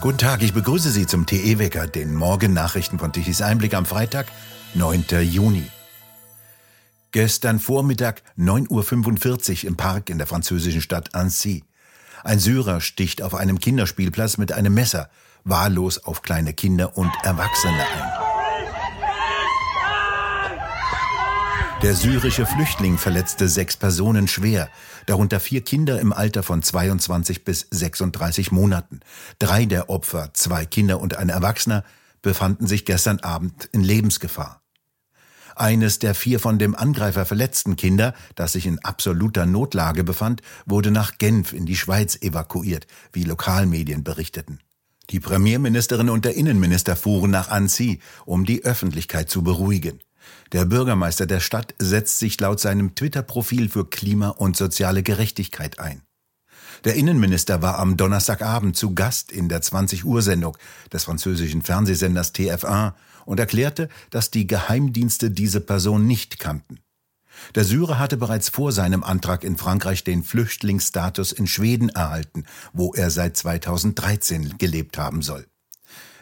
Guten Tag, ich begrüße Sie zum TE-Wecker, den Morgennachrichten von Tichys Einblick am Freitag, 9. Juni. Gestern Vormittag 9.45 Uhr im Park in der französischen Stadt Annecy. Ein Syrer sticht auf einem Kinderspielplatz mit einem Messer wahllos auf kleine Kinder und Erwachsene ein. Der syrische Flüchtling verletzte sechs Personen schwer, darunter vier Kinder im Alter von 22 bis 36 Monaten. Drei der Opfer, zwei Kinder und ein Erwachsener, befanden sich gestern Abend in Lebensgefahr. Eines der vier von dem Angreifer verletzten Kinder, das sich in absoluter Notlage befand, wurde nach Genf in die Schweiz evakuiert, wie Lokalmedien berichteten. Die Premierministerin und der Innenminister fuhren nach Annecy, um die Öffentlichkeit zu beruhigen. Der Bürgermeister der Stadt setzt sich laut seinem Twitter-Profil für Klima und soziale Gerechtigkeit ein. Der Innenminister war am Donnerstagabend zu Gast in der 20-Uhr-Sendung des französischen Fernsehsenders TF1 und erklärte, dass die Geheimdienste diese Person nicht kannten. Der Syrer hatte bereits vor seinem Antrag in Frankreich den Flüchtlingsstatus in Schweden erhalten, wo er seit 2013 gelebt haben soll.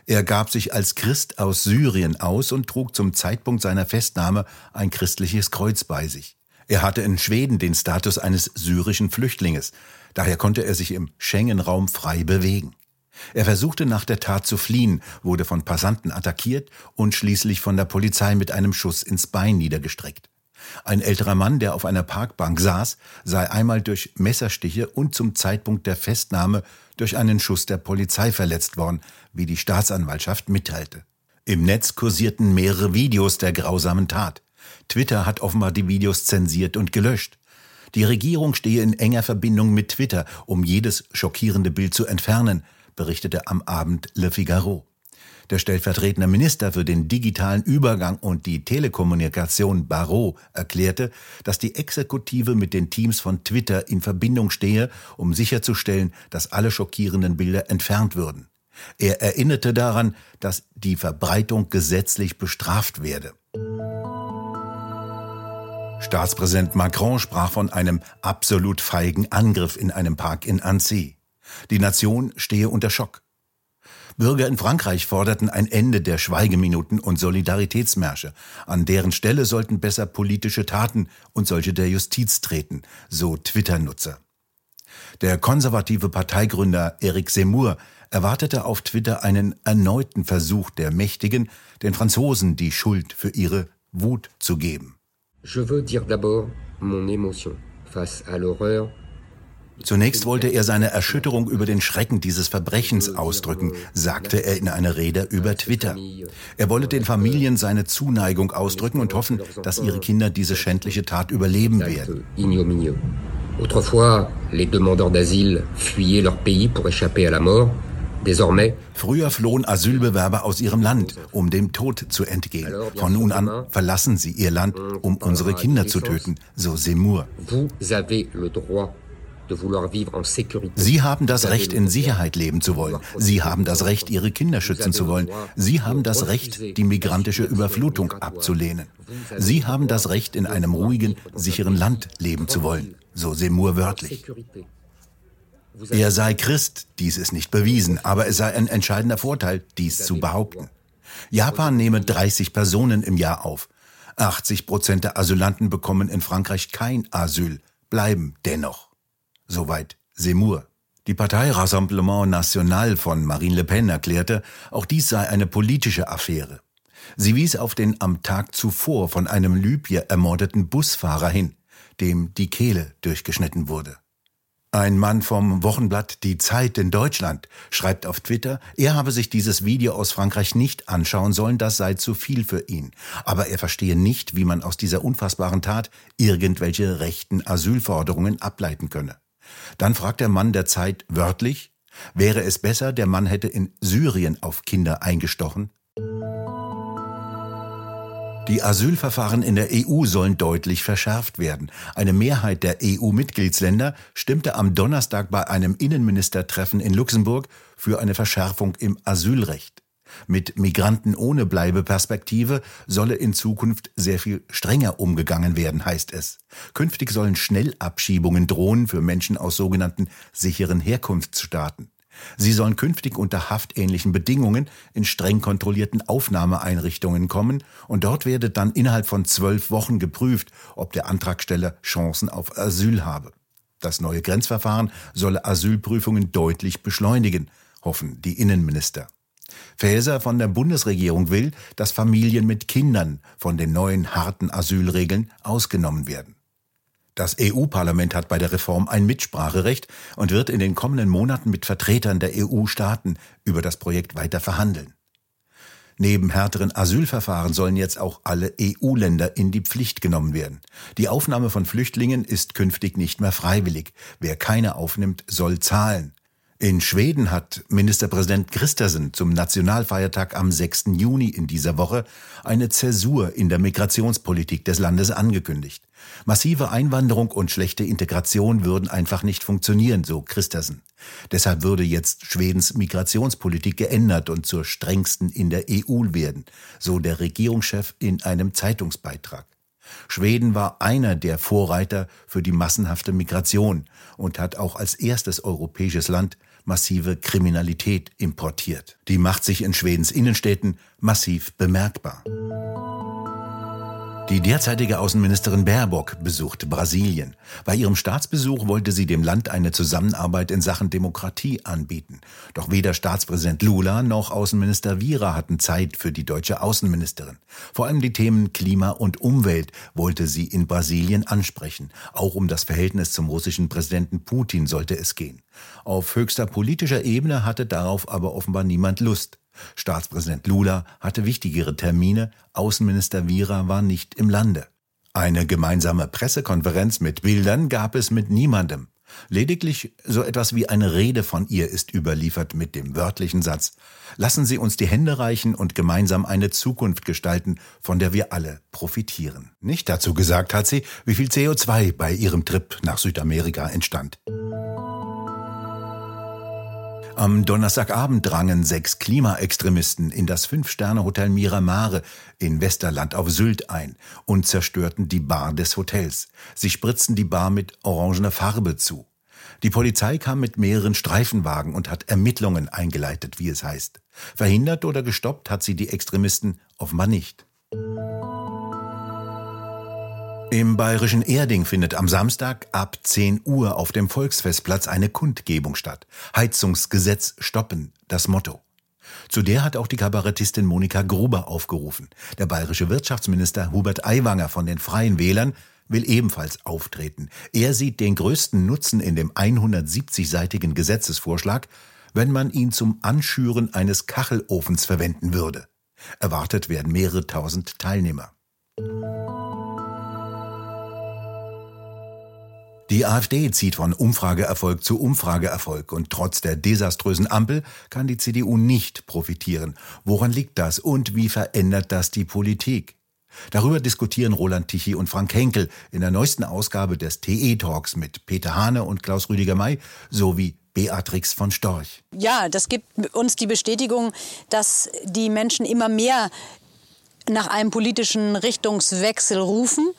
Er gab sich als Christ aus Syrien aus und trug zum Zeitpunkt seiner Festnahme ein christliches Kreuz bei sich. Er hatte in Schweden den Status eines syrischen Flüchtlinges, daher konnte er sich im Schengen-Raum frei bewegen. Er versuchte nach der Tat zu fliehen, wurde von Passanten attackiert und schließlich von der Polizei mit einem Schuss ins Bein niedergestreckt. Ein älterer Mann, der auf einer Parkbank saß, sei einmal durch Messerstiche und zum Zeitpunkt der Festnahme durch einen Schuss der Polizei verletzt worden, wie die Staatsanwaltschaft mitteilte. Im Netz kursierten mehrere Videos der grausamen Tat. Twitter hat offenbar die Videos zensiert und gelöscht. Die Regierung stehe in enger Verbindung mit Twitter, um jedes schockierende Bild zu entfernen, berichtete am Abend Le Figaro. Der stellvertretende Minister für den digitalen Übergang und die Telekommunikation Barrot erklärte, dass die Exekutive mit den Teams von Twitter in Verbindung stehe, um sicherzustellen, dass alle schockierenden Bilder entfernt würden. Er erinnerte daran, dass die Verbreitung gesetzlich bestraft werde. Staatspräsident Macron sprach von einem absolut feigen Angriff in einem Park in Annecy. Die Nation stehe unter Schock. Bürger in Frankreich forderten ein Ende der Schweigeminuten und Solidaritätsmärsche. An deren Stelle sollten besser politische Taten und solche der Justiz treten, so Twitter-Nutzer. Der konservative Parteigründer Eric Zemmour erwartete auf Twitter einen erneuten Versuch der Mächtigen, den Franzosen die Schuld für ihre Wut zu geben. Je veux dire d'abord mon émotion face à l'horreur Zunächst wollte er seine Erschütterung über den Schrecken dieses Verbrechens ausdrücken, sagte er in einer Rede über Twitter. Er wolle den Familien seine Zuneigung ausdrücken und hoffen, dass ihre Kinder diese schändliche Tat überleben werden. Autrefois, les demandeurs d'asile fuyaient leur pays pour échapper à la mort. Früher flohen Asylbewerber aus ihrem Land, um dem Tod zu entgehen. Von nun an verlassen sie ihr Land, um unsere Kinder zu töten, so Seymour. Sie haben das Recht, in Sicherheit leben zu wollen. Sie haben das Recht, Ihre Kinder schützen zu wollen. Sie haben das Recht, die migrantische Überflutung abzulehnen. Sie haben das Recht, in einem ruhigen, sicheren Land leben zu wollen. So Seymour wörtlich. Er sei Christ, dies ist nicht bewiesen, aber es sei ein entscheidender Vorteil, dies zu behaupten. Japan nehme 30 Personen im Jahr auf. 80 Prozent der Asylanten bekommen in Frankreich kein Asyl, bleiben dennoch. Soweit Seymour. Die Partei Rassemblement National von Marine Le Pen erklärte, auch dies sei eine politische Affäre. Sie wies auf den am Tag zuvor von einem Libyer ermordeten Busfahrer hin, dem die Kehle durchgeschnitten wurde. Ein Mann vom Wochenblatt Die Zeit in Deutschland schreibt auf Twitter, er habe sich dieses Video aus Frankreich nicht anschauen sollen, das sei zu viel für ihn. Aber er verstehe nicht, wie man aus dieser unfassbaren Tat irgendwelche rechten Asylforderungen ableiten könne. Dann fragt der Mann der Zeit wörtlich, wäre es besser, der Mann hätte in Syrien auf Kinder eingestochen? Die Asylverfahren in der EU sollen deutlich verschärft werden. Eine Mehrheit der EU-Mitgliedsländer stimmte am Donnerstag bei einem Innenministertreffen in Luxemburg für eine Verschärfung im Asylrecht. Mit Migranten ohne Bleibeperspektive solle in Zukunft sehr viel strenger umgegangen werden, heißt es. Künftig sollen Schnellabschiebungen drohen für Menschen aus sogenannten sicheren Herkunftsstaaten. Sie sollen künftig unter haftähnlichen Bedingungen in streng kontrollierten Aufnahmeeinrichtungen kommen und dort werde dann innerhalb von zwölf Wochen geprüft, ob der Antragsteller Chancen auf Asyl habe. Das neue Grenzverfahren solle Asylprüfungen deutlich beschleunigen, hoffen die Innenminister. Faeser von der Bundesregierung will, dass Familien mit Kindern von den neuen harten Asylregeln ausgenommen werden. Das EU-Parlament hat bei der Reform ein Mitspracherecht und wird in den kommenden Monaten mit Vertretern der EU-Staaten über das Projekt weiter verhandeln. Neben härteren Asylverfahren sollen jetzt auch alle EU-Länder in die Pflicht genommen werden. Die Aufnahme von Flüchtlingen ist künftig nicht mehr freiwillig. Wer keine aufnimmt, soll zahlen. In Schweden hat Ministerpräsident Christensen zum Nationalfeiertag am 6. Juni in dieser Woche eine Zäsur in der Migrationspolitik des Landes angekündigt. Massive Einwanderung und schlechte Integration würden einfach nicht funktionieren, so Christensen. Deshalb würde jetzt Schwedens Migrationspolitik geändert und zur strengsten in der EU werden, so der Regierungschef in einem Zeitungsbeitrag. Schweden war einer der Vorreiter für die massenhafte Migration und hat auch als erstes europäisches Land massive Kriminalität importiert. Die macht sich in Schwedens Innenstädten massiv bemerkbar. Die derzeitige Außenministerin Baerbock besucht Brasilien. Bei ihrem Staatsbesuch wollte sie dem Land eine Zusammenarbeit in Sachen Demokratie anbieten. Doch weder Staatspräsident Lula noch Außenminister Vira hatten Zeit für die deutsche Außenministerin. Vor allem die Themen Klima und Umwelt wollte sie in Brasilien ansprechen. Auch um das Verhältnis zum russischen Präsidenten Putin sollte es gehen. Auf höchster politischer Ebene hatte darauf aber offenbar niemand Lust. Staatspräsident Lula hatte wichtigere Termine, Außenminister Vira war nicht im Lande. Eine gemeinsame Pressekonferenz mit Bildern gab es mit niemandem. Lediglich so etwas wie eine Rede von ihr ist überliefert mit dem wörtlichen Satz Lassen Sie uns die Hände reichen und gemeinsam eine Zukunft gestalten, von der wir alle profitieren. Nicht dazu gesagt hat sie, wie viel CO2 bei ihrem Trip nach Südamerika entstand. Am Donnerstagabend drangen sechs Klimaextremisten in das Fünf-Sterne-Hotel Miramare in Westerland auf Sylt ein und zerstörten die Bar des Hotels. Sie spritzten die Bar mit orangener Farbe zu. Die Polizei kam mit mehreren Streifenwagen und hat Ermittlungen eingeleitet, wie es heißt. Verhindert oder gestoppt hat sie die Extremisten offenbar nicht. Im bayerischen Erding findet am Samstag ab 10 Uhr auf dem Volksfestplatz eine Kundgebung statt. Heizungsgesetz stoppen, das Motto. Zu der hat auch die Kabarettistin Monika Gruber aufgerufen. Der bayerische Wirtschaftsminister Hubert Aiwanger von den Freien Wählern will ebenfalls auftreten. Er sieht den größten Nutzen in dem 170-seitigen Gesetzesvorschlag, wenn man ihn zum Anschüren eines Kachelofens verwenden würde. Erwartet werden mehrere tausend Teilnehmer. Die AfD zieht von Umfrageerfolg zu Umfrageerfolg und trotz der desaströsen Ampel kann die CDU nicht profitieren. Woran liegt das und wie verändert das die Politik? Darüber diskutieren Roland Tichy und Frank Henkel in der neuesten Ausgabe des TE Talks mit Peter Hane und Klaus Rüdiger May sowie Beatrix von Storch. Ja, das gibt uns die Bestätigung, dass die Menschen immer mehr nach einem politischen Richtungswechsel rufen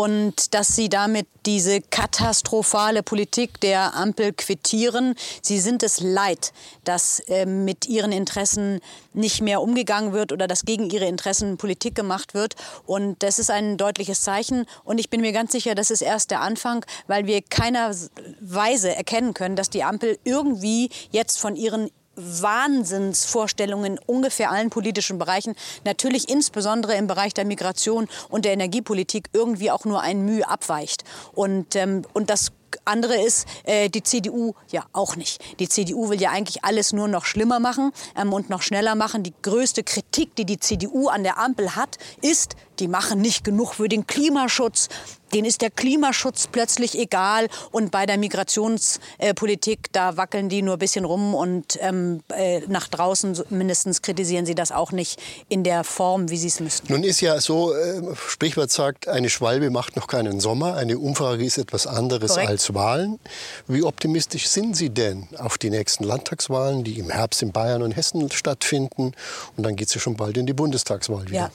und dass sie damit diese katastrophale Politik der Ampel quittieren. Sie sind es leid, dass äh, mit ihren Interessen nicht mehr umgegangen wird oder dass gegen ihre Interessen Politik gemacht wird. Und das ist ein deutliches Zeichen. Und ich bin mir ganz sicher, das ist erst der Anfang, weil wir keiner Weise erkennen können, dass die Ampel irgendwie jetzt von ihren Wahnsinnsvorstellungen in ungefähr allen politischen Bereichen, natürlich insbesondere im Bereich der Migration und der Energiepolitik irgendwie auch nur ein Mühe abweicht. Und, ähm, und das andere ist äh, die CDU ja auch nicht. Die CDU will ja eigentlich alles nur noch schlimmer machen ähm, und noch schneller machen. Die größte Kritik, die die CDU an der Ampel hat, ist, die machen nicht genug für den Klimaschutz. Denen ist der Klimaschutz plötzlich egal. Und bei der Migrationspolitik, da wackeln die nur ein bisschen rum. Und ähm, äh, nach draußen mindestens kritisieren sie das auch nicht in der Form, wie sie es müssten. Nun ist ja so, äh, Sprichwort sagt, eine Schwalbe macht noch keinen Sommer. Eine Umfrage ist etwas anderes Korrekt. als Wahlen. Wie optimistisch sind Sie denn auf die nächsten Landtagswahlen, die im Herbst in Bayern und Hessen stattfinden? Und dann geht es ja schon bald in die Bundestagswahl wieder. Ja.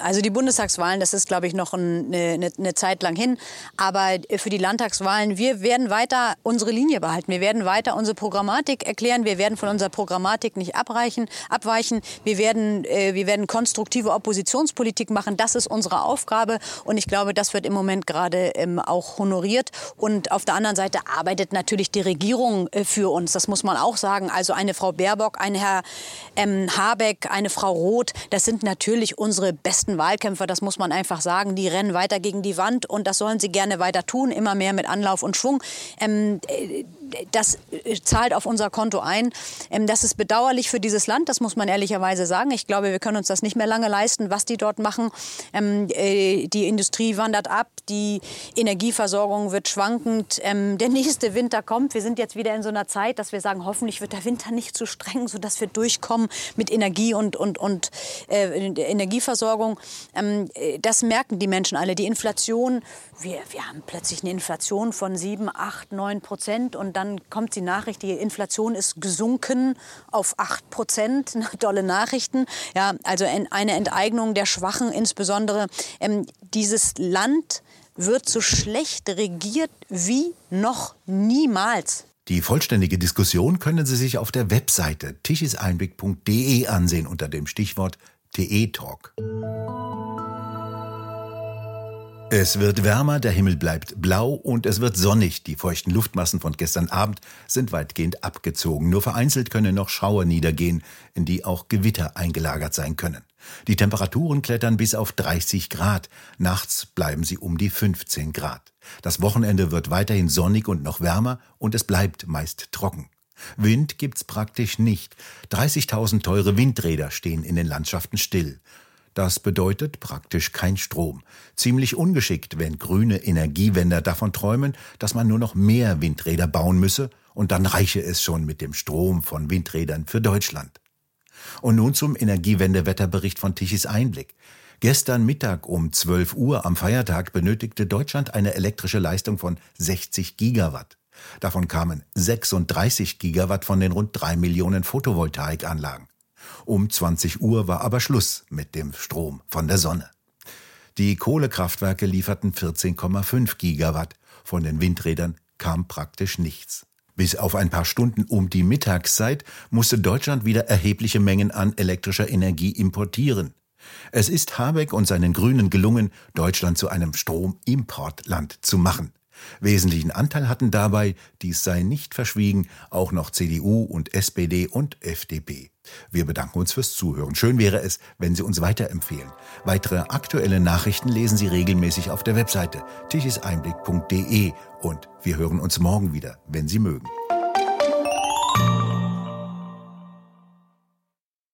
Also die Bundestagswahlen, das ist, glaube ich, noch eine, eine, eine, Zeit lang hin. Aber für die Landtagswahlen, wir werden weiter unsere Linie behalten. Wir werden weiter unsere Programmatik erklären. Wir werden von unserer Programmatik nicht abreichen, abweichen. Wir werden, äh, wir werden konstruktive Oppositionspolitik machen. Das ist unsere Aufgabe. Und ich glaube, das wird im Moment gerade ähm, auch honoriert. Und auf der anderen Seite arbeitet natürlich die Regierung äh, für uns. Das muss man auch sagen. Also eine Frau Baerbock, ein Herr ähm, Habeck, eine Frau Roth, das sind natürlich unsere besten Wahlkämpfer. Das muss man einfach sagen. Die rennen weiter gegen die Wand und das sollen sie gerne weiter tun. Immer mehr mit Anlauf und Schwung. Ähm, äh, das äh, zahlt auf unser Konto ein. Ähm, das ist bedauerlich für dieses Land, das muss man ehrlicherweise sagen. Ich glaube, wir können uns das nicht mehr lange leisten, was die dort machen. Ähm, äh, die Industrie wandert ab, die Energieversorgung wird schwankend. Ähm, der nächste Winter kommt. Wir sind jetzt wieder in so einer Zeit, dass wir sagen, hoffentlich wird der Winter nicht zu streng, sodass wir durchkommen mit Energie und, und, und äh, Energieversorgung. das merken die Menschen alle. Die Inflation, wir, wir haben plötzlich eine Inflation von 7, 8, 9 Prozent und dann dann kommt die Nachricht, die Inflation ist gesunken auf 8 Prozent. Dolle Nachrichten. Ja, also eine Enteignung der Schwachen insbesondere. Ähm, dieses Land wird so schlecht regiert wie noch niemals. Die vollständige Diskussion können Sie sich auf der Webseite tischiseinblick.de ansehen unter dem Stichwort TE-Talk. Es wird wärmer, der Himmel bleibt blau und es wird sonnig. Die feuchten Luftmassen von gestern Abend sind weitgehend abgezogen. Nur vereinzelt können noch Schauer niedergehen, in die auch Gewitter eingelagert sein können. Die Temperaturen klettern bis auf 30 Grad. Nachts bleiben sie um die 15 Grad. Das Wochenende wird weiterhin sonnig und noch wärmer und es bleibt meist trocken. Wind gibt's praktisch nicht. 30.000 teure Windräder stehen in den Landschaften still. Das bedeutet praktisch kein Strom. Ziemlich ungeschickt, wenn grüne Energiewender davon träumen, dass man nur noch mehr Windräder bauen müsse und dann reiche es schon mit dem Strom von Windrädern für Deutschland. Und nun zum Energiewendewetterbericht von Tichys Einblick. Gestern Mittag um 12 Uhr am Feiertag benötigte Deutschland eine elektrische Leistung von 60 Gigawatt. Davon kamen 36 Gigawatt von den rund drei Millionen Photovoltaikanlagen. Um 20 Uhr war aber Schluss mit dem Strom von der Sonne. Die Kohlekraftwerke lieferten 14,5 Gigawatt. Von den Windrädern kam praktisch nichts. Bis auf ein paar Stunden um die Mittagszeit musste Deutschland wieder erhebliche Mengen an elektrischer Energie importieren. Es ist Habeck und seinen Grünen gelungen, Deutschland zu einem Stromimportland zu machen. Wesentlichen Anteil hatten dabei, dies sei nicht verschwiegen, auch noch CDU und SPD und FDP. Wir bedanken uns fürs Zuhören. Schön wäre es, wenn Sie uns weiterempfehlen. Weitere aktuelle Nachrichten lesen Sie regelmäßig auf der Webseite tichiseinblick.de und wir hören uns morgen wieder, wenn Sie mögen.